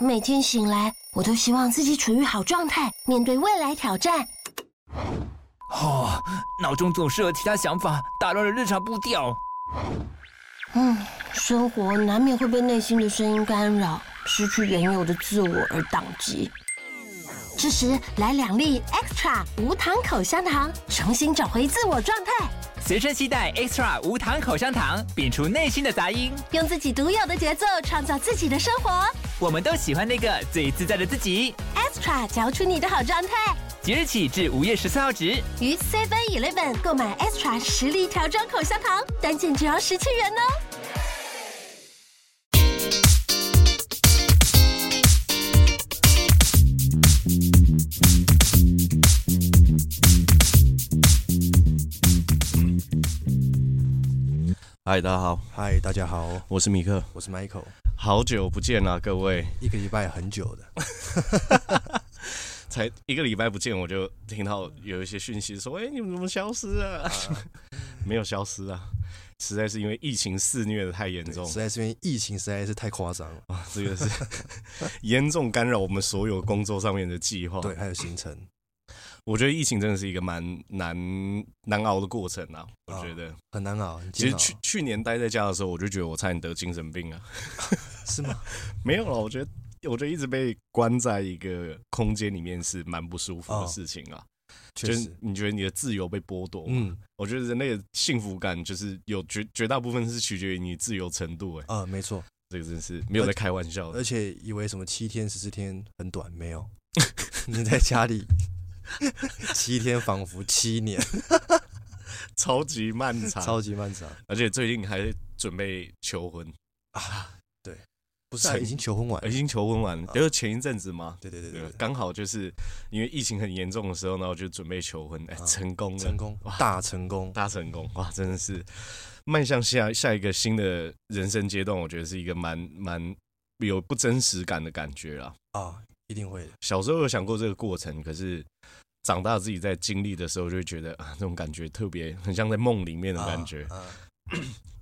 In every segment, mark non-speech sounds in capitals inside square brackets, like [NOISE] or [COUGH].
每天醒来，我都希望自己处于好状态，面对未来挑战。哦，脑中总是有其他想法，打乱了日常步调。嗯，生活难免会被内心的声音干扰，失去原有的自我而宕机。这时来两粒 Extra 无糖口香糖，重新找回自我状态。随身携带 Extra 无糖口香糖，摒除内心的杂音，用自己独有的节奏创造自己的生活。我们都喜欢那个最自在的自己。Extra 嚼出你的好状态。即日起至五月十四号止，于 Seven Eleven 购买 Extra 实力调装口香糖，单件只要十七元哦。嗨，大家好！嗨，大家好！我是米克，我是 Michael，好久不见了，各位！一个礼拜很久的，[LAUGHS] 才一个礼拜不见，我就听到有一些讯息说：“哎、欸，你们怎么消失了？”啊、[LAUGHS] 没有消失啊，实在是因为疫情肆虐的太严重，[LAUGHS] 实在是因为疫情实在是太夸张了啊！这个是严重干扰我们所有工作上面的计划，对，还有行程。我觉得疫情真的是一个蛮难难熬的过程啊！我觉得、哦、很难熬。其实去去年待在家的时候，我就觉得我差点得精神病啊！[LAUGHS] 是吗？[LAUGHS] 没有了。我觉得，我觉得一直被关在一个空间里面是蛮不舒服的事情啊。哦、就是你觉得你的自由被剥夺？嗯，我觉得人类的幸福感就是有绝绝大部分是取决于你自由程度。哎，啊，没错，这个真是没有在开玩笑的。而且以为什么七天十四天很短，没有，[LAUGHS] 你在家里。[LAUGHS] 七天仿佛七年，[LAUGHS] 超级漫长，超级漫长。而且最近还准备求婚。啊？对，不是、啊，已经求婚完，已经求婚完，就是前一阵子嘛。对对对对，刚好就是因为疫情很严重的时候，然后就准备求婚，哎，成功了，成功，大成功，大成功，哇，真的是迈向下下一个新的人生阶段，我觉得是一个蛮蛮有不真实感的感觉啦。啊，一定会的。小时候有想过这个过程，可是。长大自己在经历的时候，就会觉得啊，这种感觉特别，很像在梦里面的感觉。啊啊、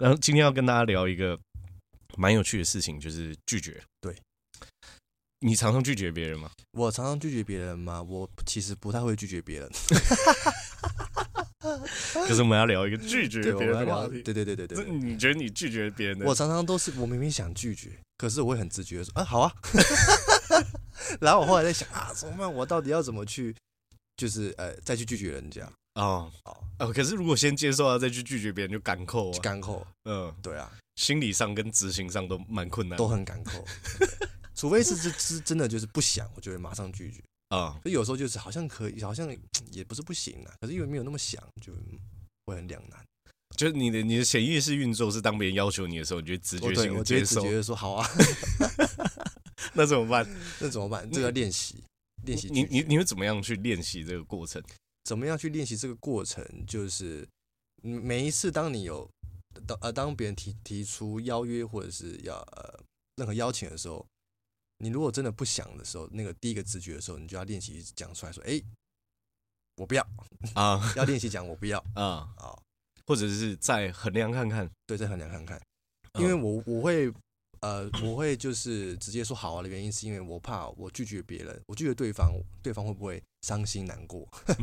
然后今天要跟大家聊一个蛮有趣的事情，就是拒绝。对，你常常拒绝别人吗？我常常拒绝别人吗？我其实不太会拒绝别人。可是我们要聊一个拒绝别人的话题。对对对对对，你觉得你拒绝别人的？我常常都是我明明想拒绝，可是我会很直觉的说啊好啊。[LAUGHS] [LAUGHS] 然后我后来在想啊，怎么办？我到底要怎么去？就是呃，再去拒绝人家哦哦哦，可是如果先接受啊，再去拒绝别人就赶扣啊，赶扣，嗯，对啊，心理上跟执行上都蛮困难，都很赶扣，除非是是是真的就是不想，我就会马上拒绝啊。所以有时候就是好像可以，好像也不是不行啊，可是因为没有那么想，就会很两难。就是你的你的潜意识运作是，当别人要求你的时候，你就直觉性的接受，我直觉说好啊 [LAUGHS] [LAUGHS] [LAUGHS] 那怎么办？那怎么办？这个要练习。练习你你你会怎么样去练习这个过程？怎么样去练习这个过程？就是每一次当你有当呃当别人提提出邀约或者是要呃任何邀请的时候，你如果真的不想的时候，那个第一个直觉的时候，你就要练习讲出来说：“哎，我不要 [LAUGHS] 啊！”要练习讲“我不要”啊啊，或者是再衡量看看，对，再衡量看看，因为我我会。呃，我会就是直接说好啊的原因，是因为我怕我拒绝别人，我拒绝对方，对方会不会伤心难过？[LAUGHS]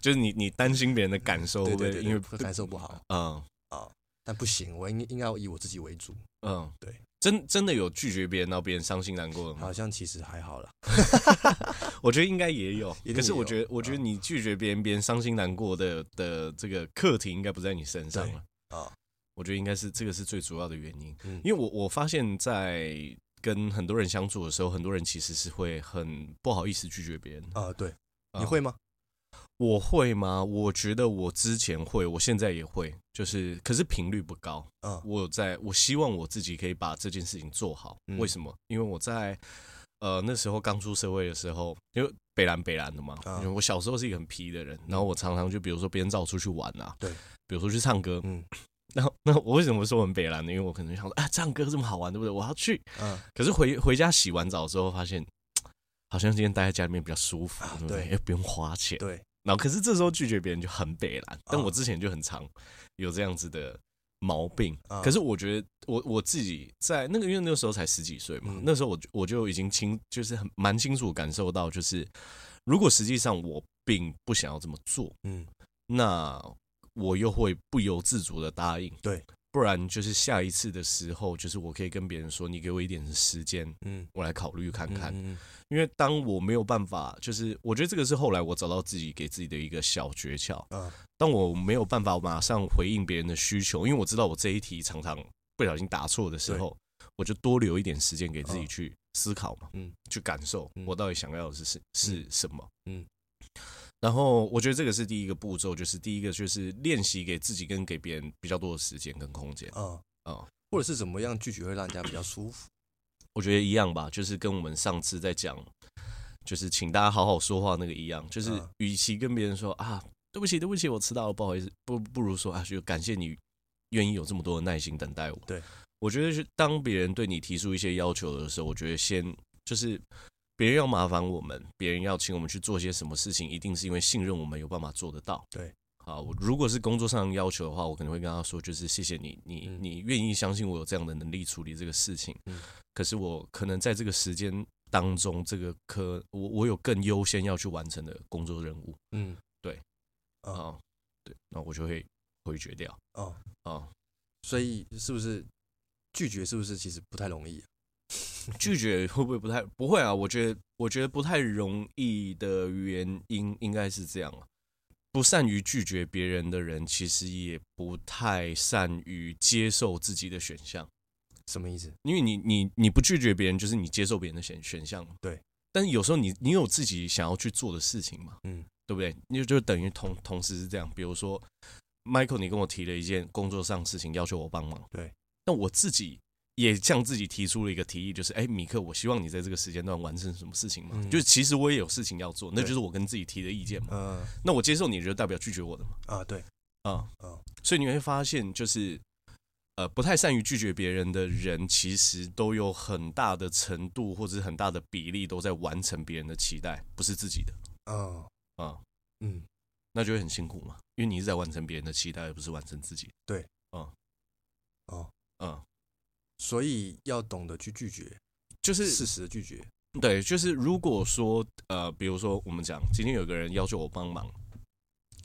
就是你你担心别人的感受，对对对，因为感受不好。嗯啊，但不行，我应应该要以我自己为主。嗯，对，真真的有拒绝别人，让别人伤心难过的吗？好像其实还好啦，[LAUGHS] 我觉得应该也有。有可是我觉得，我觉得你拒绝别人，别人伤心难过的的这个课题，应该不在你身上了啊。我觉得应该是这个是最主要的原因，嗯，因为我我发现，在跟很多人相处的时候，很多人其实是会很不好意思拒绝别人啊。对，你会吗？我会吗？我觉得我之前会，我现在也会，就是可是频率不高。嗯，我有在，我希望我自己可以把这件事情做好。为什么？因为我在呃那时候刚出社会的时候，因为北蓝北蓝的嘛，因为我小时候是一个很皮的人，然后我常常就比如说别人找我出去玩啊，对，比如说去唱歌，嗯。然后，那我为什么说我很北蓝呢？因为我可能想说，啊，唱歌这么好玩，对不对？我要去。嗯。可是回回家洗完澡之后，发现 [TSK] 好像今天待在家里面比较舒服，对不对？又不用花钱。对。然后，可是这时候拒绝别人就很北蓝。但我之前就很常有这样子的毛病。可是我觉得我我自己在那个，因为那个时候才十几岁嘛，那时候我我就已经清，就是很蛮清楚感受到，就是如果实际上我并不想要这么做，嗯，那我又会不由自主的答应，对。不然就是下一次的时候，就是我可以跟别人说，你给我一点时间，嗯，我来考虑看看。因为当我没有办法，就是我觉得这个是后来我找到自己给自己的一个小诀窍。嗯，当我没有办法马上回应别人的需求，因为我知道我这一题常常不小心答错的时候，我就多留一点时间给自己去思考嘛，嗯，去感受我到底想要的是是是什么，嗯。然后我觉得这个是第一个步骤，就是第一个就是练习给自己跟给别人比较多的时间跟空间，嗯嗯，或者是怎么样拒绝会让人家比较舒服？我觉得一样吧，就是跟我们上次在讲，就是请大家好好说话那个一样，就是与其跟别人说啊对不起对不起我迟到了不好意思，不不如说啊就感谢你愿意有这么多的耐心等待我。对，我觉得是当别人对你提出一些要求的时候，我觉得先就是。别人要麻烦我们，别人要请我们去做些什么事情，一定是因为信任我们有办法做得到。对，好，如果是工作上要求的话，我可能会跟他说，就是谢谢你，你你愿意相信我有这样的能力处理这个事情。嗯，可是我可能在这个时间当中，这个科我我有更优先要去完成的工作任务。嗯，对，啊，对，那我就会回绝掉。哦，哦，所以是不是拒绝？是不是其实不太容易啊？[LAUGHS] 拒绝会不会不太不会啊？我觉得我觉得不太容易的原因应该是这样啊，不善于拒绝别人的人，其实也不太善于接受自己的选项。什么意思？因为你你你不拒绝别人，就是你接受别人的选选项。对。但是有时候你你有自己想要去做的事情嘛？嗯，对不对？你就就等于同同时是这样。比如说，Michael，你跟我提了一件工作上事情，要求我帮忙。对。那我自己。也向自己提出了一个提议，就是哎，米克，我希望你在这个时间段完成什么事情嘛？嗯、就是其实我也有事情要做，那就是我跟自己提的意见嘛。嗯，那我接受你，就代表拒绝我的嘛？啊，对，啊，啊，所以你会发现，就是呃，不太善于拒绝别人的人，其实都有很大的程度或者是很大的比例都在完成别人的期待，不是自己的。嗯啊，嗯，那就会很辛苦嘛，因为你是在完成别人的期待，而不是完成自己。对，嗯，哦，嗯。所以要懂得去拒绝，就是适时的拒绝。对，就是如果说呃，比如说我们讲今天有个人要求我帮忙，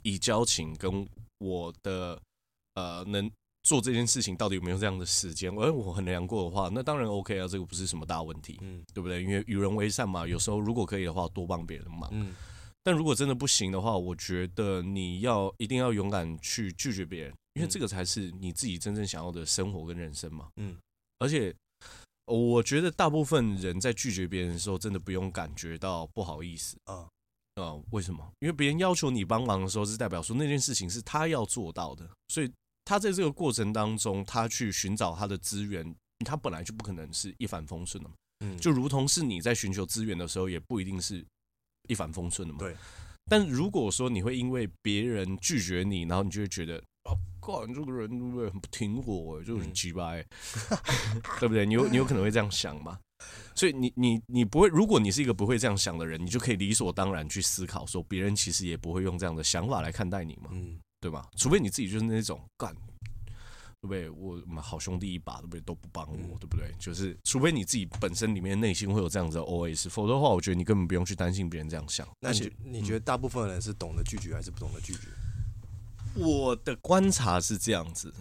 以交情跟我的呃能做这件事情到底有没有这样的时间，而我衡量过的话，那当然 OK 啊，这个不是什么大问题，嗯，对不对？因为与人为善嘛，有时候如果可以的话，多帮别人忙。嗯，但如果真的不行的话，我觉得你要一定要勇敢去拒绝别人，因为这个才是你自己真正想要的生活跟人生嘛。嗯。而且，我觉得大部分人在拒绝别人的时候，真的不用感觉到不好意思啊啊！为什么？因为别人要求你帮忙的时候，是代表说那件事情是他要做到的，所以他在这个过程当中，他去寻找他的资源，他本来就不可能是一帆风顺的嘛。嗯，就如同是你在寻求资源的时候，也不一定是一帆风顺的嘛。对。但如果说你会因为别人拒绝你，然后你就会觉得。哇，你这个人对不对？很不听话，就很鸡掰，[LAUGHS] 对不对？你有你有可能会这样想嘛？所以你你你不会，如果你是一个不会这样想的人，你就可以理所当然去思考，说别人其实也不会用这样的想法来看待你嘛，嗯，对吧？除非你自己就是那种干，对不对？我们好兄弟一把，对不对？都不帮我，对不对？就是除非你自己本身里面内心会有这样子的 OS，否则的话，我觉得你根本不用去担心别人这样想。那你你觉得大部分人是懂得拒绝还是不懂得拒绝？我的观察是这样子，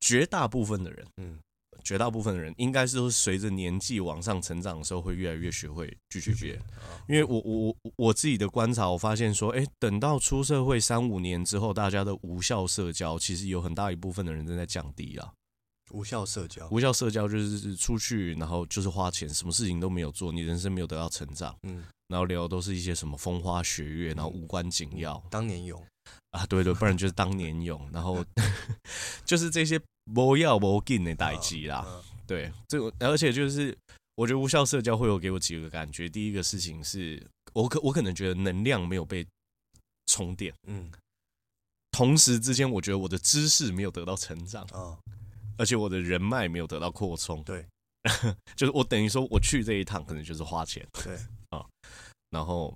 绝大部分的人，嗯，绝大部分的人应该是都是随着年纪往上成长的时候，会越来越学会拒绝别人。因为我我我自己的观察，我发现说，哎，等到出社会三五年之后，大家的无效社交，其实有很大一部分的人正在降低啊。无效社交，无效社交就是出去，然后就是花钱，什么事情都没有做，你人生没有得到成长，嗯，然后聊都是一些什么风花雪月，然后无关紧要，当年勇。啊，对对，不然就是当年勇，然后 [LAUGHS] 就是这些不要不紧的代际啦。对，这个而且就是我觉得无效社交会有给我几个感觉。第一个事情是我可我可能觉得能量没有被充电，嗯，同时之间我觉得我的知识没有得到成长啊，而且我的人脉没有得到扩充。对，[LAUGHS] 就是我等于说我去这一趟可能就是花钱，对啊，然后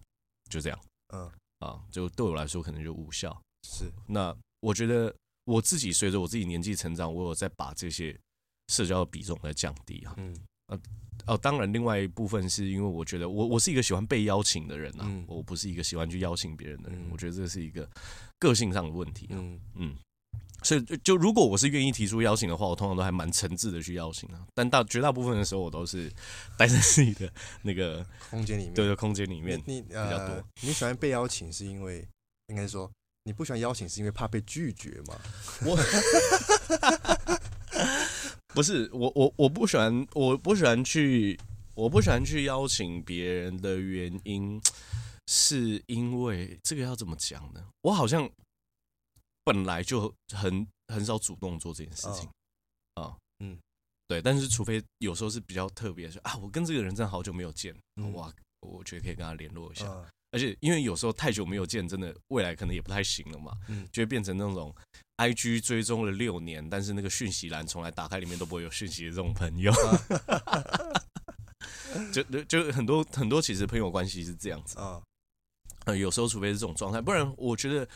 就这样，嗯。啊，就对我来说可能就无效。是，那我觉得我自己随着我自己年纪成长，我有在把这些社交的比重在降低啊。嗯，呃，哦，当然，另外一部分是因为我觉得我我是一个喜欢被邀请的人啊，嗯、我不是一个喜欢去邀请别人的人。嗯、我觉得这是一个个性上的问题、啊。嗯嗯，所以就，就如果我是愿意提出邀请的话，我通常都还蛮诚挚的去邀请啊。但大绝大部分的时候，我都是待在自己的 [LAUGHS] 那个空间里面，对，空间里面你，你比较多、呃。你喜欢被邀请，是因为应该说。你不喜欢邀请是因为怕被拒绝吗？[LAUGHS] 我不是我我我不喜欢我不喜欢去我不喜欢去邀请别人的原因，是因为这个要怎么讲呢？我好像本来就很很少主动做这件事情啊，哦、嗯，对，但是除非有时候是比较特别，说啊，我跟这个人真的好久没有见，哇，我觉得可以跟他联络一下。嗯而且，因为有时候太久没有见，真的未来可能也不太行了嘛，嗯，就会变成那种 I G 追踪了六年，但是那个讯息栏从来打开里面都不会有讯息的这种朋友，[LAUGHS] 就就很多很多，其实朋友关系是这样子。啊，呃，有时候除非是这种状态，不然我觉得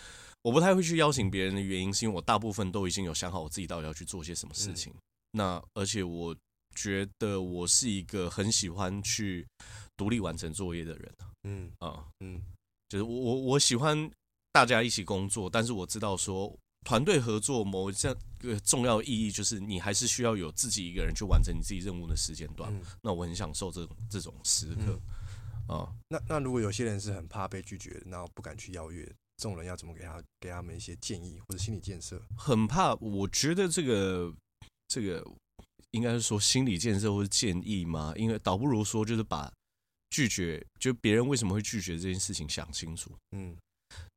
我不太会去邀请别人的原因，是因为我大部分都已经有想好我自己到底要去做些什么事情。那而且我觉得我是一个很喜欢去独立完成作业的人。嗯啊嗯，就是我我我喜欢大家一起工作，但是我知道说团队合作某这样一个重要意义，就是你还是需要有自己一个人去完成你自己任务的时间段。嗯、那我很享受这种这种时刻、嗯、啊。那那如果有些人是很怕被拒绝，然后不敢去邀约，这种人要怎么给他给他们一些建议或者心理建设？很怕，我觉得这个这个应该是说心理建设或者建议吗，因为倒不如说就是把。拒绝，就别人为什么会拒绝这件事情，想清楚。嗯，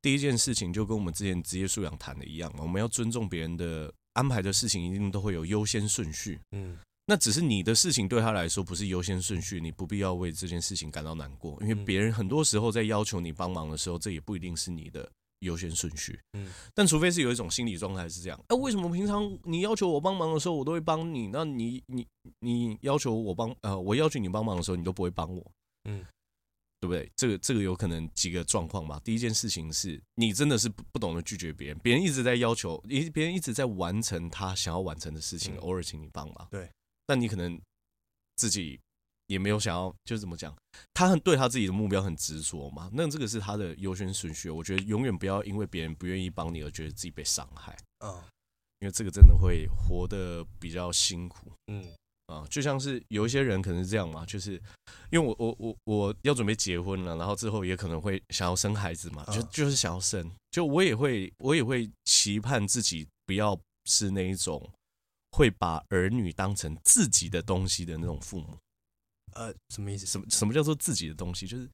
第一件事情就跟我们之前职业素养谈的一样嘛，我们要尊重别人的安排的事情，一定都会有优先顺序。嗯，那只是你的事情对他来说不是优先顺序，你不必要为这件事情感到难过，因为别人很多时候在要求你帮忙的时候，这也不一定是你的优先顺序。嗯，但除非是有一种心理状态是这样，哎，为什么平常你要求我帮忙的时候，我都会帮你？那你你你要求我帮呃，我要求你帮忙的时候，你都不会帮我？嗯，对不对？这个这个有可能几个状况吧。第一件事情是你真的是不不懂得拒绝别人，别人一直在要求，别别人一直在完成他想要完成的事情，偶尔请你帮忙。对，但你可能自己也没有想要，就是怎么讲，他很对他自己的目标很执着嘛。那这个是他的优先顺序。我觉得永远不要因为别人不愿意帮你而觉得自己被伤害。嗯，因为这个真的会活得比较辛苦。嗯。啊，就像是有一些人可能是这样嘛，就是因为我我我我要准备结婚了，然后之后也可能会想要生孩子嘛，就就是想要生，就我也会我也会期盼自己不要是那一种会把儿女当成自己的东西的那种父母。呃，什么意思？什么什么叫做自己的东西？就是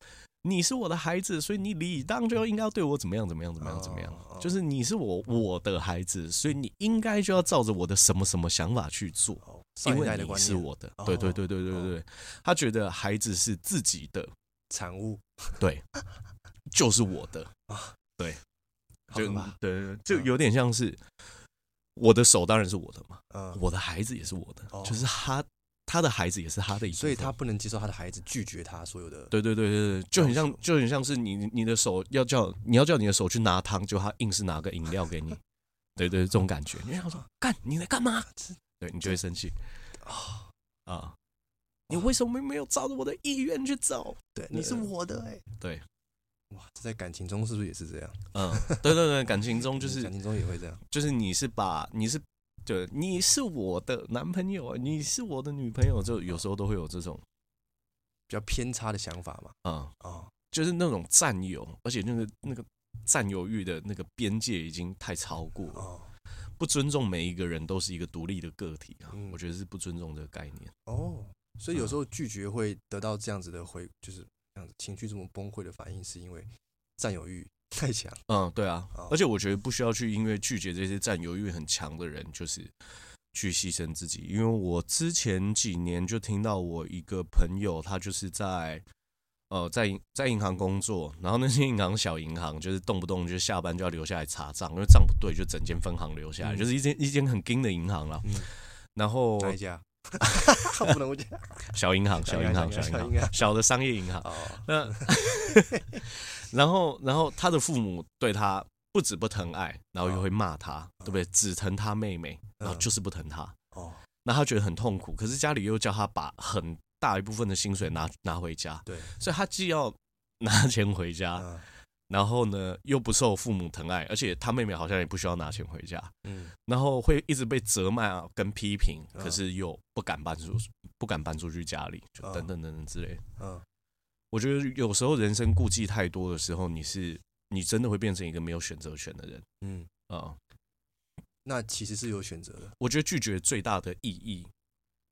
你是我的孩子，所以你理当就应该要对我怎么样怎么样怎么样怎么样。就是你是我我的孩子，所以你应该就要照着我的什么什么想法去做。因为你是我的，对对对对对对对，他觉得孩子是自己的产物，对，就是我的啊，对，就对，就有点像是我的手当然是我的嘛，我的孩子也是我的，就是他他的孩子也是他的一，所以他不能接受他的孩子拒绝他所有的，对对对对对，就很像就很像是你你的手要叫你要叫你的手去拿汤，就他硬是拿个饮料给你，[LAUGHS] 对对，这种感觉，你想说干你在干嘛？对，你就会生气。啊。啊！你为什么没有照着我的意愿去走？对，你是我的哎。对，哇，这在感情中是不是也是这样？嗯，对对对，感情中就是 [LAUGHS] 感情中也会这样，就是你是把你是对，你是我的男朋友，你是我的女朋友，就有时候都会有这种比较偏差的想法嘛。嗯啊，就是那种占有，而且那个那个占有欲的那个边界已经太超过了。不尊重每一个人都是一个独立的个体啊，我觉得是不尊重这个概念。哦，所以有时候拒绝会得到这样子的回，就是这样子情绪这么崩溃的反应，是因为占有欲 [LAUGHS] 太强。嗯，对啊，而且我觉得不需要去因为拒绝这些占有欲很强的人，就是去牺牲自己。因为我之前几年就听到我一个朋友，他就是在。呃，在在银行工作，然后那些银行小银行，就是动不动就下班就要留下来查账，因为账不对，就整间分行留下来，嗯、就是一间一间很盯的银行了。嗯、然后哪一家？不能讲。小银行，小银行，小银行，小的商业银行。那然后，然后他的父母对他不止不疼爱，然后又会骂他，对不对？只疼他妹妹，然后就是不疼他。哦，那他觉得很痛苦，可是家里又叫他把很大一部分的薪水拿拿回家，对，所以他既要拿钱回家。然后呢，又不受父母疼爱，而且他妹妹好像也不需要拿钱回家，嗯，然后会一直被责骂啊，跟批评，可是又不敢搬出，不敢搬出去家里，就等等等等之类。嗯，我觉得有时候人生顾忌太多的时候，你是你真的会变成一个没有选择权的人。嗯啊，那其实是有选择的。我觉得拒绝最大的意义，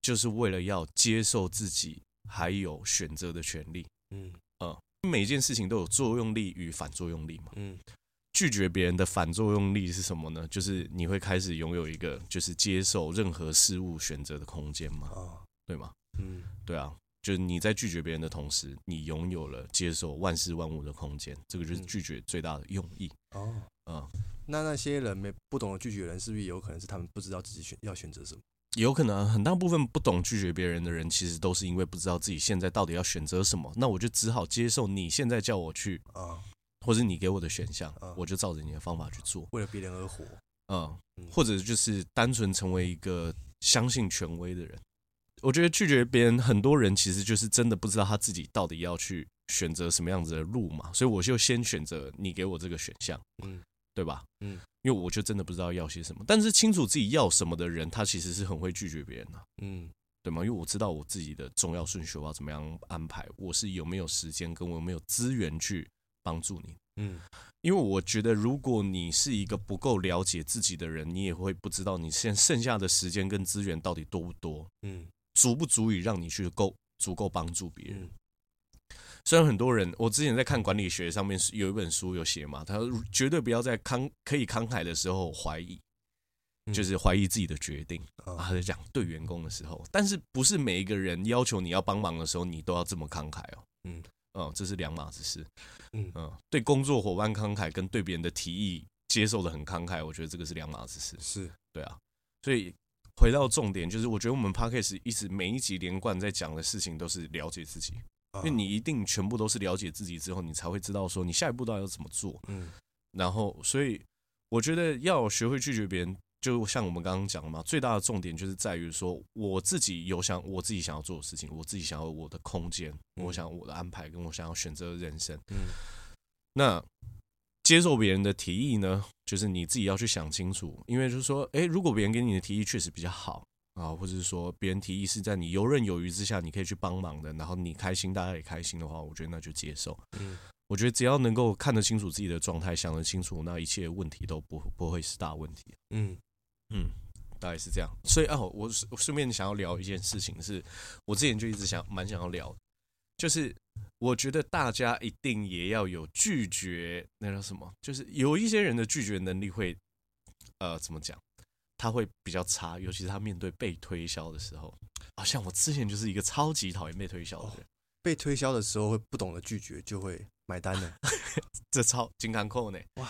就是为了要接受自己还有选择的权利。嗯啊。每一件事情都有作用力与反作用力嘛。嗯，拒绝别人的反作用力是什么呢？就是你会开始拥有一个，就是接受任何事物选择的空间嘛。哦，对吗？嗯，对啊，就是你在拒绝别人的同时，你拥有了接受万事万物的空间。这个就是拒绝最大的用意。哦，嗯，那那些人没不懂得拒绝的人，是不是有可能是他们不知道自己选要选择什么？有可能很大部分不懂拒绝别人的人，其实都是因为不知道自己现在到底要选择什么。那我就只好接受你现在叫我去啊，或者你给我的选项，我就照着你的方法去做，为了别人而活。嗯，或者就是单纯成为一个相信权威的人。我觉得拒绝别人，很多人其实就是真的不知道他自己到底要去选择什么样子的路嘛。所以我就先选择你给我这个选项，嗯，对吧？嗯。因为我就真的不知道要些什么，但是清楚自己要什么的人，他其实是很会拒绝别人的，嗯，对吗？因为我知道我自己的重要顺序，我要怎么样安排，我是有没有时间，跟我有没有资源去帮助你，嗯，因为我觉得如果你是一个不够了解自己的人，你也会不知道你现在剩下的时间跟资源到底多不多，嗯，足不足以让你去够足够帮助别人。虽然很多人，我之前在看管理学上面是有一本书有写嘛，他说绝对不要在慷可以慷慨的时候怀疑，就是怀疑自己的决定啊。他在讲对员工的时候，但是不是每一个人要求你要帮忙的时候，你都要这么慷慨哦。嗯，哦，这是两码子事。嗯嗯，对工作伙伴慷慨跟对别人的提议接受的很慷慨，我觉得这个是两码子事。是对啊，所以回到重点，就是我觉得我们 Podcast 一直每一集连贯在讲的事情都是了解自己。因为你一定全部都是了解自己之后，你才会知道说你下一步到底要怎么做。嗯，然后所以我觉得要学会拒绝别人，就像我们刚刚讲的嘛，最大的重点就是在于说我自己有想我自己想要做的事情，我自己想要我的空间，我想我的安排，跟我想要选择的人生。嗯，那接受别人的提议呢，就是你自己要去想清楚，因为就是说，诶，如果别人给你的提议确实比较好。啊，或者是说别人提议是在你游刃有余之下，你可以去帮忙的，然后你开心，大家也开心的话，我觉得那就接受。嗯，我觉得只要能够看得清楚自己的状态，想得清楚，那一切问题都不不会是大问题。嗯嗯，大概是这样。所以啊，我我顺便想要聊一件事情是，是我之前就一直想蛮想要聊，就是我觉得大家一定也要有拒绝那叫什么，就是有一些人的拒绝能力会，呃，怎么讲？他会比较差，尤其是他面对被推销的时候，好像我之前就是一个超级讨厌被推销的人。被推销的时候会不懂得拒绝，就会买单的。这超金刚扣呢？哇，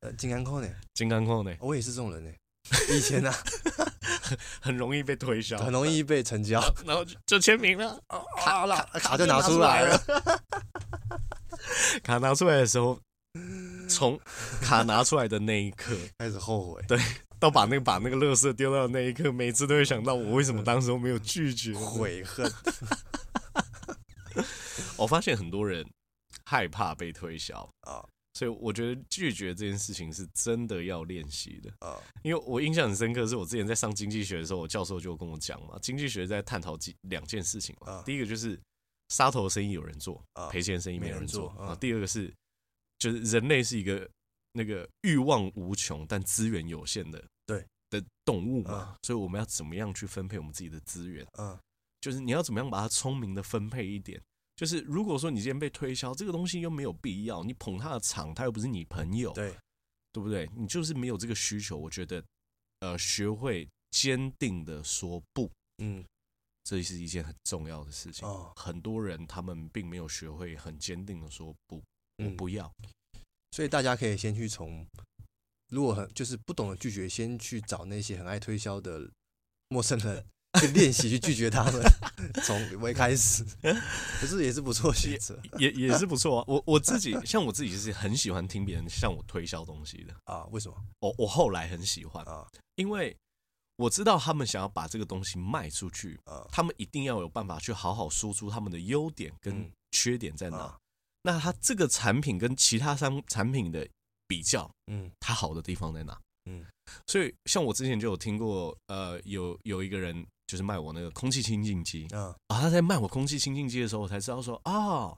呃，金刚扣呢？金刚扣呢？我也是这种人呢。[LAUGHS] 以前呢，很容易被推销，很容易被成交，然后就签名了，卡了，卡就拿出来了。[LAUGHS] 卡拿出来的时候，从卡拿出来的那一刻 [LAUGHS] 开始后悔。对。到把那个把那个乐色丢到的那一刻，每次都会想到我为什么当时没有拒绝，悔恨。[LAUGHS] 我发现很多人害怕被推销啊，所以我觉得拒绝这件事情是真的要练习的啊。因为我印象很深刻，是我之前在上经济学的时候，我教授就跟我讲嘛，经济学在探讨几两件事情嘛。第一个就是杀头生意有人做，赔钱生意没有人做啊。第二个是就是人类是一个。那个欲望无穷但资源有限的对的动物嘛，所以我们要怎么样去分配我们自己的资源？嗯，就是你要怎么样把它聪明的分配一点。就是如果说你今天被推销这个东西又没有必要，你捧他的场，他又不是你朋友，对对不对？你就是没有这个需求。我觉得，呃，学会坚定的说不，嗯，这是一件很重要的事情。哦，很多人他们并没有学会很坚定的说不，我不要。所以大家可以先去从，如果很就是不懂得拒绝，先去找那些很爱推销的陌生人，[LAUGHS] 去练习去拒绝他们，从未开始，可是也是不错选择，也也是不错啊。我我自己像我自己是很喜欢听别人向我推销东西的啊。为什么？我我后来很喜欢啊，因为我知道他们想要把这个东西卖出去啊，他们一定要有办法去好好说出他们的优点跟缺点在哪。嗯啊、那它这个产品跟其他商产品的比较，嗯，它好的地方在哪？嗯，所以像我之前就有听过，呃，有有一个人。就是卖我那个空气清净机嗯啊，他在卖我空气清净机的时候，我才知道说哦，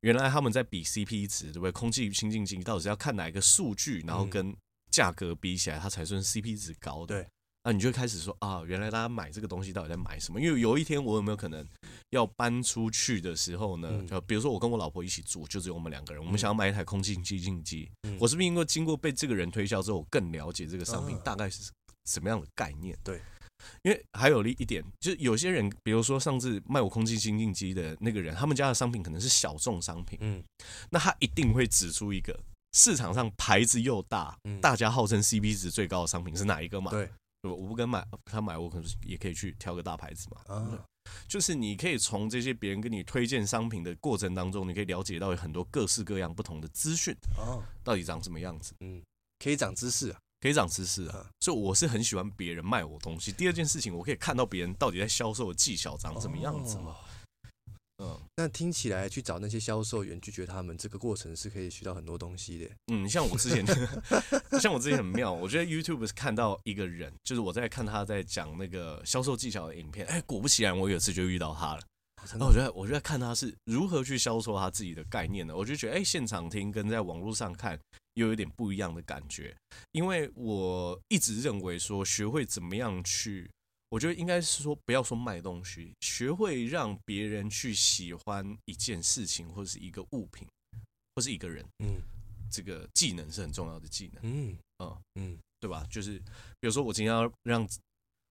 原来他们在比 CP 值，对不对？空气清净机到底是要看哪一个数据，然后跟价格比起来，它才算 CP 值高的。对，那你就开始说啊，原来大家买这个东西到底在买什么？因为有一天我有没有可能要搬出去的时候呢？就比如说我跟我老婆一起住，就只有我们两个人，我们想要买一台空气清净机，我是不是因为经过被这个人推销之后，我更了解这个商品大概是什么样的概念？对。因为还有一一点，就是有些人，比如说上次卖我空气清净机的那个人，他们家的商品可能是小众商品，嗯，那他一定会指出一个市场上牌子又大，大家号称 CP 值最高的商品是哪一个嘛？对，我不跟买他买，我可能也可以去挑个大牌子嘛。啊，就是你可以从这些别人跟你推荐商品的过程当中，你可以了解到有很多各式各样不同的资讯，哦，到底长什么样子？嗯，可以长知识啊。可以长知识啊，所以我是很喜欢别人卖我东西。第二件事情，我可以看到别人到底在销售的技巧长什么样子嘛。嗯，那听起来去找那些销售员拒绝他们，这个过程是可以学到很多东西的。嗯，像我之前，[LAUGHS] [LAUGHS] 像我之前很妙，我觉得 YouTube 是看到一个人，就是我在看他在讲那个销售技巧的影片，哎，果不其然，我有一次就遇到他了。然后我觉得，我就在看他是如何去销售他自己的概念的。我就觉得，哎，现场听跟在网络上看。又有点不一样的感觉，因为我一直认为说，学会怎么样去，我觉得应该是说，不要说卖东西，学会让别人去喜欢一件事情，或者是一个物品，或是一个人，嗯，这个技能是很重要的技能，嗯啊嗯，对吧？就是比如说，我今天要让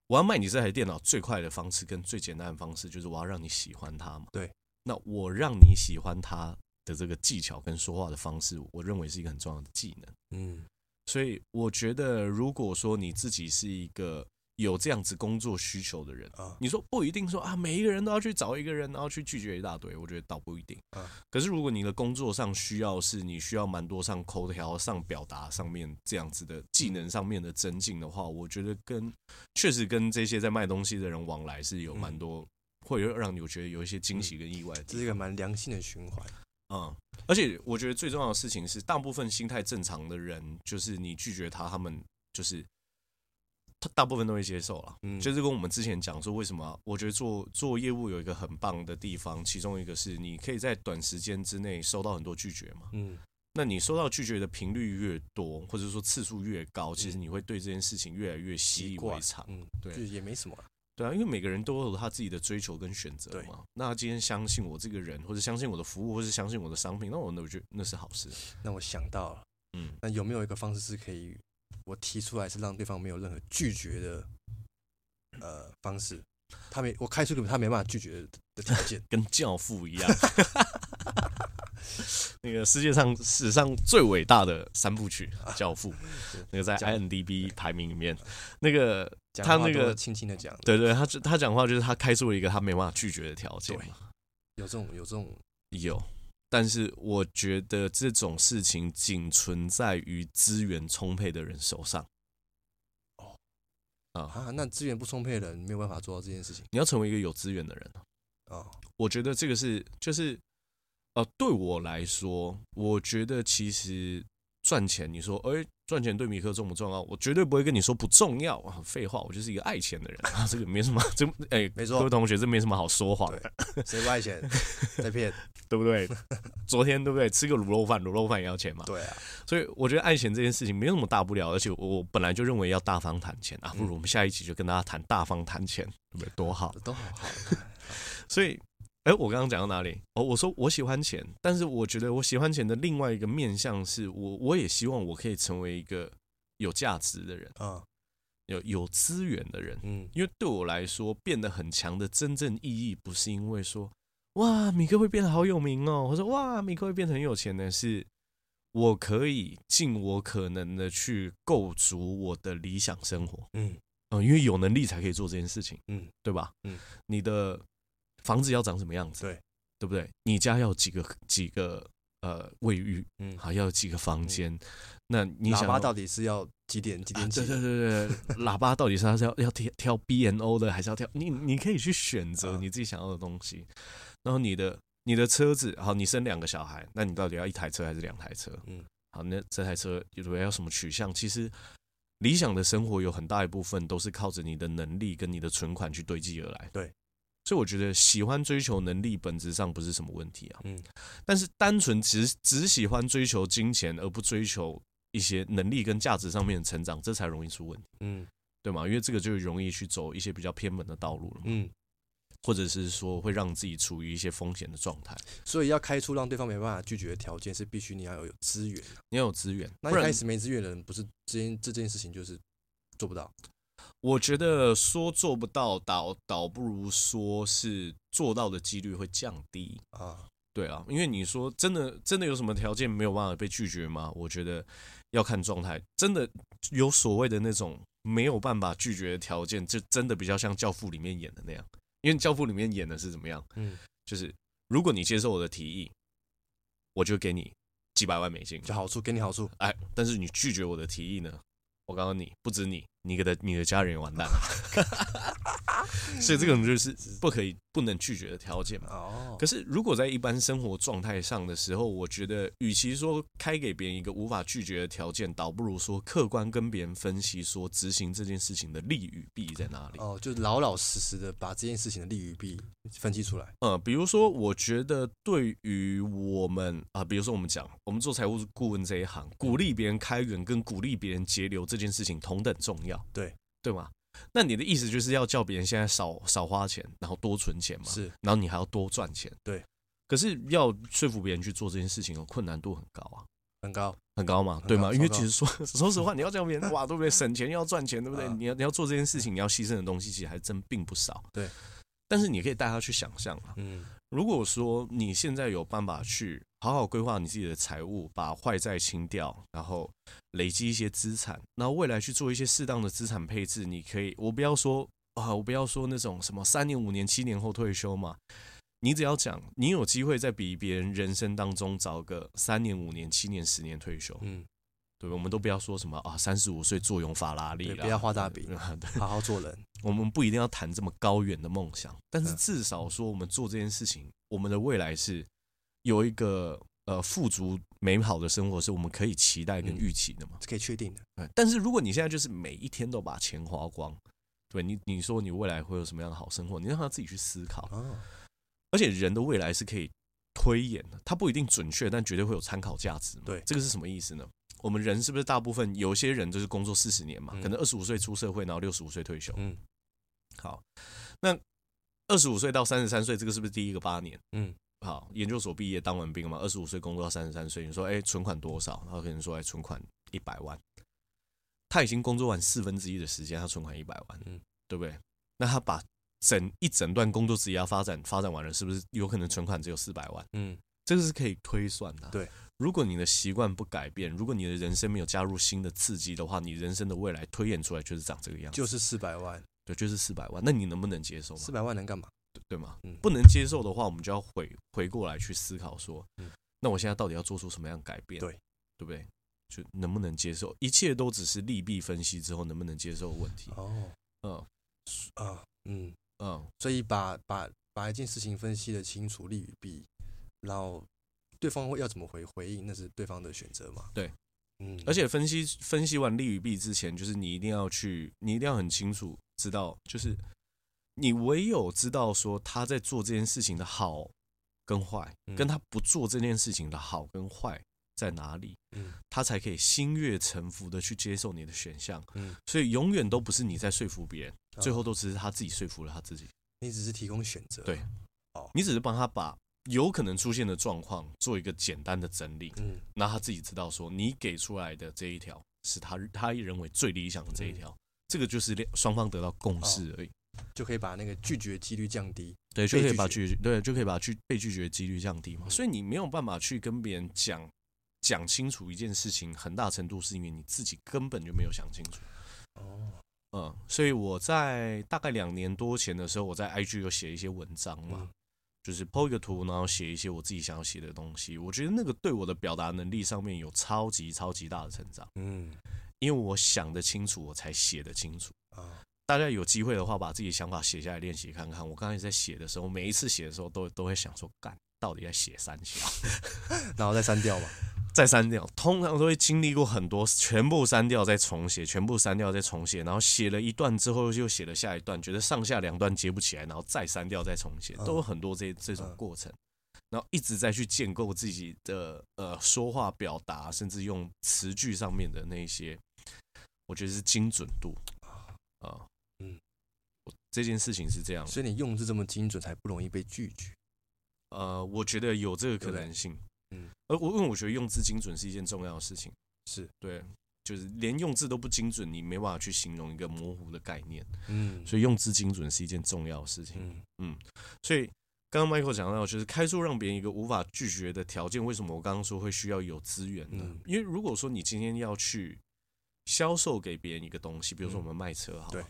我要卖你这台电脑，最快的方式跟最简单的方式，就是我要让你喜欢它嘛。对，那我让你喜欢它。的这个技巧跟说话的方式，我认为是一个很重要的技能。嗯，所以我觉得，如果说你自己是一个有这样子工作需求的人啊，你说不一定说啊，每一个人都要去找一个人，然后去拒绝一大堆，我觉得倒不一定。啊，可是如果你的工作上需要是你需要蛮多上口条上表达上面这样子的技能上面的增进的话，我觉得跟确实跟这些在卖东西的人往来是有蛮多，会让你我觉得有一些惊喜跟意外。这是一个蛮良性的循环。嗯，而且我觉得最重要的事情是，大部分心态正常的人，就是你拒绝他，他们就是他大部分都会接受了。嗯，就是跟我们之前讲说，为什么我觉得做做业务有一个很棒的地方，其中一个是你可以在短时间之内收到很多拒绝嘛。嗯，那你收到拒绝的频率越多，或者说次数越高，其实你会对这件事情越来越习以为常。嗯，对，就也没什么。对啊，因为每个人都有他自己的追求跟选择嘛。那他今天相信我这个人，或者相信我的服务，或者相信我的商品，那我那我觉得那是好事。那我想到了，嗯，那有没有一个方式是可以我提出来，是让对方没有任何拒绝的呃方式？他没我开出他没办法拒绝的条件，跟教父一样。[LAUGHS] 那个世界上史上最伟大的三部曲《教父 [LAUGHS]》，那个在 IMDB 排名里面，那个 [LAUGHS] 他那个轻轻的讲，对对，他他讲话就是他开出了一个他没办法拒绝的条件。有这种有这种有，但是我觉得这种事情仅存在于资源充沛的人手上。哦，啊，那资源不充沛的人没有办法做到这件事情。你要成为一个有资源的人哦，我觉得这个是就是。呃，对我来说，我觉得其实赚钱，你说，哎，赚钱对米克重不重要？我绝对不会跟你说不重要啊！废话，我就是一个爱钱的人啊，[LAUGHS] 这个没什么，这哎，没错，各位同学，这没什么好说谎的，谁不爱钱？[LAUGHS] 在骗，对不对？昨天对不对？吃个卤肉饭，卤肉饭也要钱嘛？对啊，所以我觉得爱钱这件事情没有什么大不了，而且我本来就认为要大方谈钱啊，不如我们下一集就跟大家谈大方谈钱，对不对？多好，都好好，[LAUGHS] 所以。哎，我刚刚讲到哪里？哦，我说我喜欢钱，但是我觉得我喜欢钱的另外一个面向是我，我也希望我可以成为一个有价值的人啊，有有资源的人。嗯，因为对我来说，变得很强的真正意义，不是因为说哇，米克会变得好有名哦，或者哇，米克会变得很有钱的，是我可以尽我可能的去构筑我的理想生活。嗯，嗯，因为有能力才可以做这件事情，嗯，对吧？嗯，你的房子要长什么样子？对，对不对？你家要几个几个呃卫浴？嗯，还要几个房间？嗯、那你想喇叭到底是要几点几点几？啊、对对对对，[LAUGHS] 喇叭到底是要要要挑挑 B N O 的，还是要挑你？你可以去选择你自己想要的东西。嗯、然后你的你的车子，好，你生两个小孩，那你到底要一台车还是两台车？嗯，好，那这台车如果要什么取向？其实。理想的生活有很大一部分都是靠着你的能力跟你的存款去堆积而来。对，所以我觉得喜欢追求能力本质上不是什么问题啊。嗯，但是单纯只只喜欢追求金钱而不追求一些能力跟价值上面的成长，这才容易出问题。嗯，对吗？因为这个就容易去走一些比较偏门的道路了。嗯。或者是说会让自己处于一些风险的状态，所以要开出让对方没办法拒绝的条件，是必须你要有资源，你要有资源。那一开始没资源的人，不是这件这件事情就是做不到。我觉得说做不到，倒倒不如说是做到的几率会降低啊。对啊，因为你说真的真的有什么条件没有办法被拒绝吗？我觉得要看状态。真的有所谓的那种没有办法拒绝的条件，就真的比较像《教父》里面演的那样。因为《教父》里面演的是怎么样？嗯，就是如果你接受我的提议，我就给你几百万美金，就好处给你好处。哎，但是你拒绝我的提议呢？我告诉你，不止你，你给的你的家人也完蛋了。所以这种就是不可以、不能拒绝的条件嘛。哦。可是如果在一般生活状态上的时候，我觉得，与其说开给别人一个无法拒绝的条件，倒不如说客观跟别人分析，说执行这件事情的利与弊在哪里。哦，就老老实实的把这件事情的利与弊分析出来。嗯，比如说，我觉得对于我们啊，比如说我们讲，我们做财务顾问这一行，鼓励别人开源跟鼓励别人节流这件事情同等重要。对，对吗？那你的意思就是要叫别人现在少少花钱，然后多存钱嘛？是，然后你还要多赚钱。对，可是要说服别人去做这件事情的困难度很高啊，很高，很高嘛，对吗？因为其实说 [LAUGHS] 说实话，你要叫别人哇，对不对？省钱又要赚钱，对不对？你要你要做这件事情，你要牺牲的东西其实还真并不少。对，但是你可以带他去想象啊，嗯。如果说你现在有办法去好好规划你自己的财务，把坏债清掉，然后累积一些资产，然后未来去做一些适当的资产配置，你可以，我不要说啊，我不要说那种什么三年、五年、七年后退休嘛，你只要讲你有机会在比别人人生当中找个三年、五年、七年、十年退休，嗯。对，我们都不要说什么啊，三十五岁坐拥法拉利了，不要画大饼，好好做人。[LAUGHS] 我们不一定要谈这么高远的梦想，但是至少说，我们做这件事情，我们的未来是有一个呃富足美好的生活，是我们可以期待跟预期的嘛？是可以确定的。对，但是如果你现在就是每一天都把钱花光，对你，你说你未来会有什么样的好生活？你让他自己去思考。而且人的未来是可以推演的，它不一定准确，但绝对会有参考价值。对，这个是什么意思呢？我们人是不是大部分有些人就是工作四十年嘛？可能二十五岁出社会，然后六十五岁退休。嗯，好，那二十五岁到三十三岁，这个是不是第一个八年？嗯，好，研究所毕业当完兵嘛，二十五岁工作到三十三岁，你说哎，存款多少？然后可能说哎，存款一百万。他已经工作完四分之一的时间，他存款一百万，嗯，对不对？那他把整一整段工作职业发展发展完了，是不是有可能存款只有四百万？嗯，这个是可以推算的。对。如果你的习惯不改变，如果你的人生没有加入新的刺激的话，你人生的未来推演出来就是长这个样子，就是四百万，对，就是四百万。那你能不能接受？四百万能干嘛？对对吗？嗯，不能接受的话，我们就要回回过来去思考说，嗯，那我现在到底要做出什么样的改变？对，对不对？就能不能接受？一切都只是利弊分析之后能不能接受的问题。哦，嗯，啊，嗯嗯，所以把把把一件事情分析的清楚利与弊，然后。对方会要怎么回回应，那是对方的选择嘛？对，嗯，而且分析分析完利与弊之前，就是你一定要去，你一定要很清楚知道，就是你唯有知道说他在做这件事情的好跟坏，嗯，跟他不做这件事情的好跟坏在哪里，嗯，他才可以心悦诚服的去接受你的选项，嗯，所以永远都不是你在说服别人，最后都只是他自己说服了他自己，你只是提供选择，对，哦，你只是帮他把。有可能出现的状况，做一个简单的整理，嗯，那他自己知道说，你给出来的这一条是他他认为最理想的这一条，嗯，这个就是双方得到共识而已，哦，就可以把那个拒绝几率降低，对，就可以把拒绝。对，就可以把拒被拒绝的几率降低嘛，嗯，所以你没有办法去跟别人讲讲清楚一件事情，很大程度是因为你自己根本就没有想清楚，哦，嗯，所以我在大概两年多前的时候，我在 IG 有写一些文章嘛，嗯、就是 po 一个图，然后写一些我自己想要写的东西。我觉得那个对我的表达能力上面有超级超级大的成长。嗯，因为我想得清楚，我才写得清楚。啊，大家有机会的话，把自己想法写下来练习看看。我刚才在写的时候，每一次写的时候都都会想说，干，到底在写三小，[LAUGHS] 然后再删掉嘛。再删掉，通常都会经历过很多，全部删掉再重写，全部删掉再重写，然后写了一段之后又写了下一段，觉得上下两段接不起来，然后再删掉再重写，都有很多这这种过程，然后一直在去建构自己的呃说话表达，甚至用词句上面的那些，我觉得是精准度。啊，嗯，这件事情是这样，所以你用字这么精准，才不容易被拒绝。呃，我觉得有这个可能性。嗯，而我因为我觉得用字精准是一件重要的事情，是。对，就是连用字都不精准，你没办法去形容一个模糊的概念，嗯，所以用字精准是一件重要的事情，嗯。嗯，所以刚刚 Michael 讲到，就是开出让别人一个无法拒绝的条件，为什么我刚刚说会需要有资源呢？因为如果说你今天要去销售给别人一个东西，比如说我们卖车，好，对。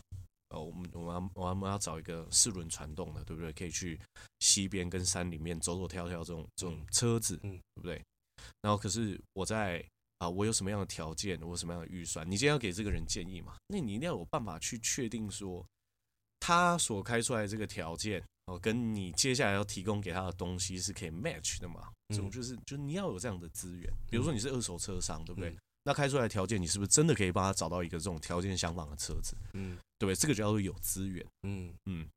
哦，我们我们要我们要找一个四轮传动的，对不对？可以去西边跟山里面走走跳跳这种这种车子，嗯，对不对？然后可是我在啊，我有什么样的条件，我有什么样的预算？你今天要给这个人建议嘛？那你一定要有办法去确定说，他所开出来的这个条件哦，跟你接下来要提供给他的东西是可以 match 的嘛？这种就是就你要有这样的资源，比如说你是二手车商，对不对？那开出来的条件，你是不是真的可以帮他找到一个这种条件相仿的车子？嗯，对不对？这个叫做有资源。嗯嗯。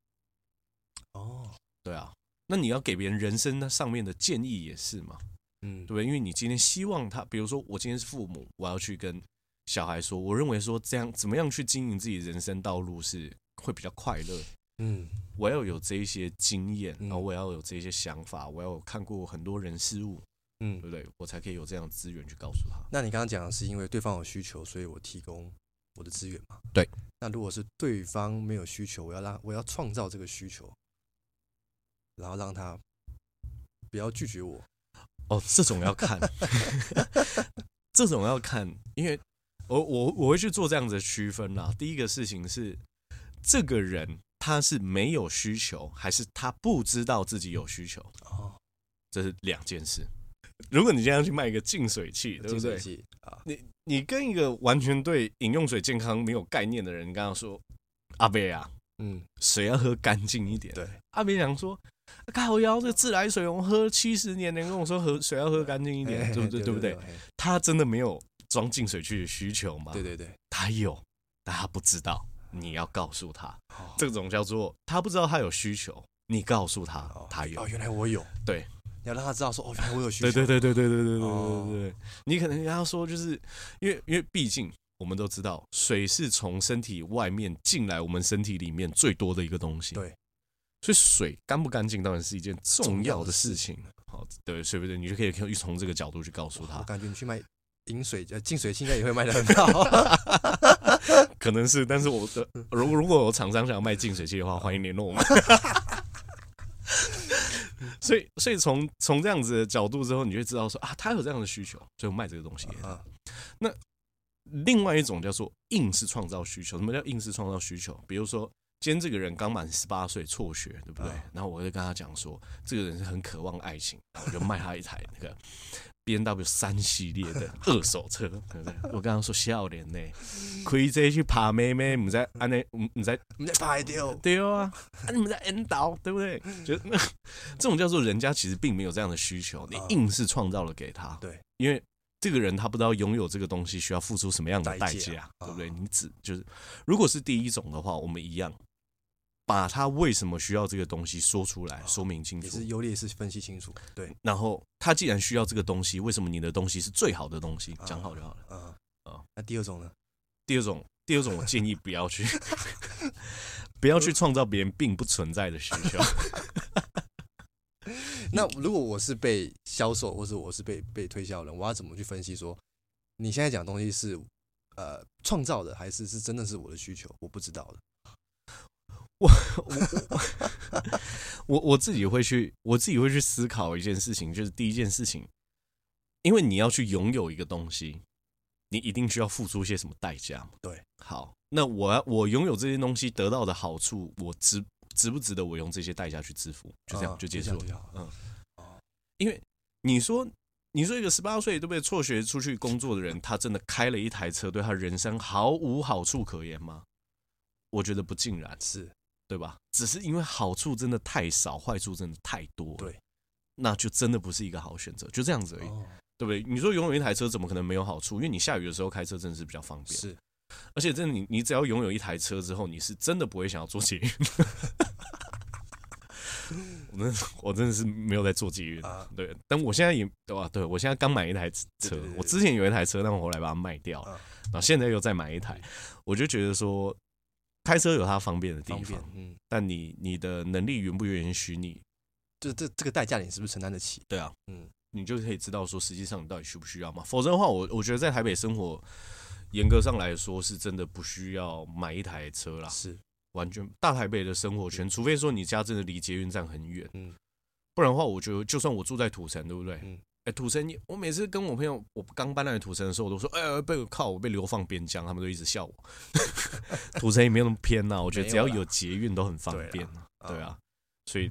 哦，对啊。那你要给别人人生那上面的建议也是嘛？嗯，对不对？因为你今天希望他，比如说我今天是父母，我要去跟小孩说，我认为说这样怎么样去经营自己人生道路是会比较快乐。嗯，我要有这一些经验，然后我要有这些想法，我要有看过很多人事物。嗯，对不对？我才可以有这样的资源去告诉他。那你刚刚讲的是因为对方有需求，所以我提供我的资源嘛？对。那如果是对方没有需求，我要让我要创造这个需求，然后让他不要拒绝我。哦，这种要看，[LAUGHS] [LAUGHS] 这种要看，因为我我我会去做这样子的区分啦。第一个事情是，这个人他是没有需求，还是他不知道自己有需求？哦，这是两件事。如果你今天要去卖一个净水器，对不对？啊，你你跟一个完全对饮用水健康没有概念的人，刚刚说阿伯啊，嗯，水要喝干净一点。对，阿伯讲说，靠腰这自来水，我喝七十年，你跟我说喝水要喝干净一点，[LAUGHS] 对不对？对不对？他真的没有装净水器的需求吗？对对对，他有，但他不知道。你要告诉他，这种叫做他不知道他有需求，你告诉他他有。哦，原来我有。对。你要让他知道说哦，[LAUGHS] 原来我有需求。对对对对对对对对对对对。你可能跟他说，就是因为因为毕竟我们都知道，水是从身体外面进来我们身体里面最多的一个东西。对。所以水干不干净当然是一件重要的事情。好，对，所以不对？你就可以从这个角度去告诉他。我感觉你去卖饮水呃净水器应该也会卖的很好。[LAUGHS] 可能是，但是我的如果如果有厂商想要卖净水器的话，欢迎联络我们。[LAUGHS] 所以，所以从从这样子的角度之后，你就会知道说啊，他有这样的需求，所以我卖这个东西给他。啊、那另外一种叫做硬式创造需求。什么叫硬式创造需求？比如说，今天这个人刚满十八岁，辍学，对不对？啊、然后我就跟他讲说，这个人是很渴望爱情，我就卖他一台那个。[LAUGHS] B N W 三系列的二手车，对不对？我刚刚说笑脸呢，可以直接去爬妹妹，唔在安内，唔唔在唔在拍掉，对啊，啊你们在 N 岛，对不对？就那 [LAUGHS] 这种叫做人家其实并没有这样的需求，你硬是创造了给他，对，因为这个人他不知道拥有这个东西需要付出什么样的代价，对不对？你只就是，如果是第一种的话，我们一样。把他为什么需要这个东西说出来，说明清楚，也是优劣势分析清楚。对，然后他既然需要这个东西，为什么你的东西是最好的东西？讲好就好了。啊啊，那第二种呢？第二种，第二种，我建议不要去，[LAUGHS] 不要去创造别人并不存在的需求。[LAUGHS] 那如果我是被销售，或者我是被被推销人，我要怎么去分析说，你现在讲的东西是呃创造的，还是是真的是我的需求？我不知道的。我我我 [LAUGHS] 我自己会去，我自己会去思考一件事情，就是第一件事情，因为你要去拥有一个东西，你一定需要付出一些什么代价？对，好，那我要我拥有这些东西得到的好处，我值值不值得我用这些代价去支付？就这样、哦、就结束了。嗯，哦，因为你说你说一个十八岁都被辍学出去工作的人，他真的开了一台车，对他人生毫无好处可言吗？我觉得不尽然是，对吧？只是因为好处真的太少，坏处真的太多，对，那就真的不是一个好选择，就这样子而已。哦对不对？你说拥有一台车怎么可能没有好处？因为你下雨的时候开车真的是比较方便。是，而且真的你你只要拥有一台车之后，你是真的不会想要做捷运。[LAUGHS] 我真的我真的是没有在做捷运。啊、对，但我现在也对吧？对我现在刚买一台车，我之前有一台车，但我后来把它卖掉，了、然后现在又再买一台，我就觉得说开车有它方便的地方，嗯，但你你的能力允不允许你？这这这个代价，你是不是承担得起？对啊，嗯。你就可以知道说，实际上你到底需不需要嘛？否则的话，我我觉得在台北生活，严格上来说是真的不需要买一台车啦。是，完全大台北的生活圈，除非说你家真的离捷运站很远，嗯，不然的话，我觉得就算我住在土城，对不对？嗯，哎，土城，我每次跟我朋友，我刚搬来土城的时候，我都说，哎，被我靠，我被流放边疆，他们都一直笑我。[LAUGHS] 土城也没有那么偏呐，我觉得只要有捷运都很方便，对啊，所以。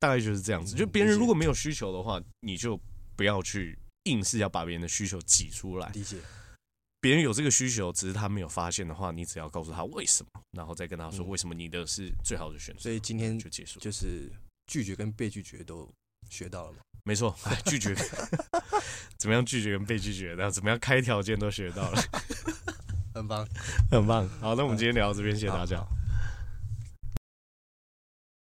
大概就是这样子，就别人如果没有需求的话，你就不要去硬是要把别人的需求挤出来。理解，别人有这个需求，只是他没有发现的话，你只要告诉他为什么，然后再跟他说为什么你的是最好的选择。所以今天就结束，就是拒绝跟被拒绝都学到了吗？没错，[LAUGHS] 拒绝怎么样拒绝跟被拒绝，然后怎么样开条件都学到了，很棒，很棒。好，那我们今天聊到这边，谢谢大家。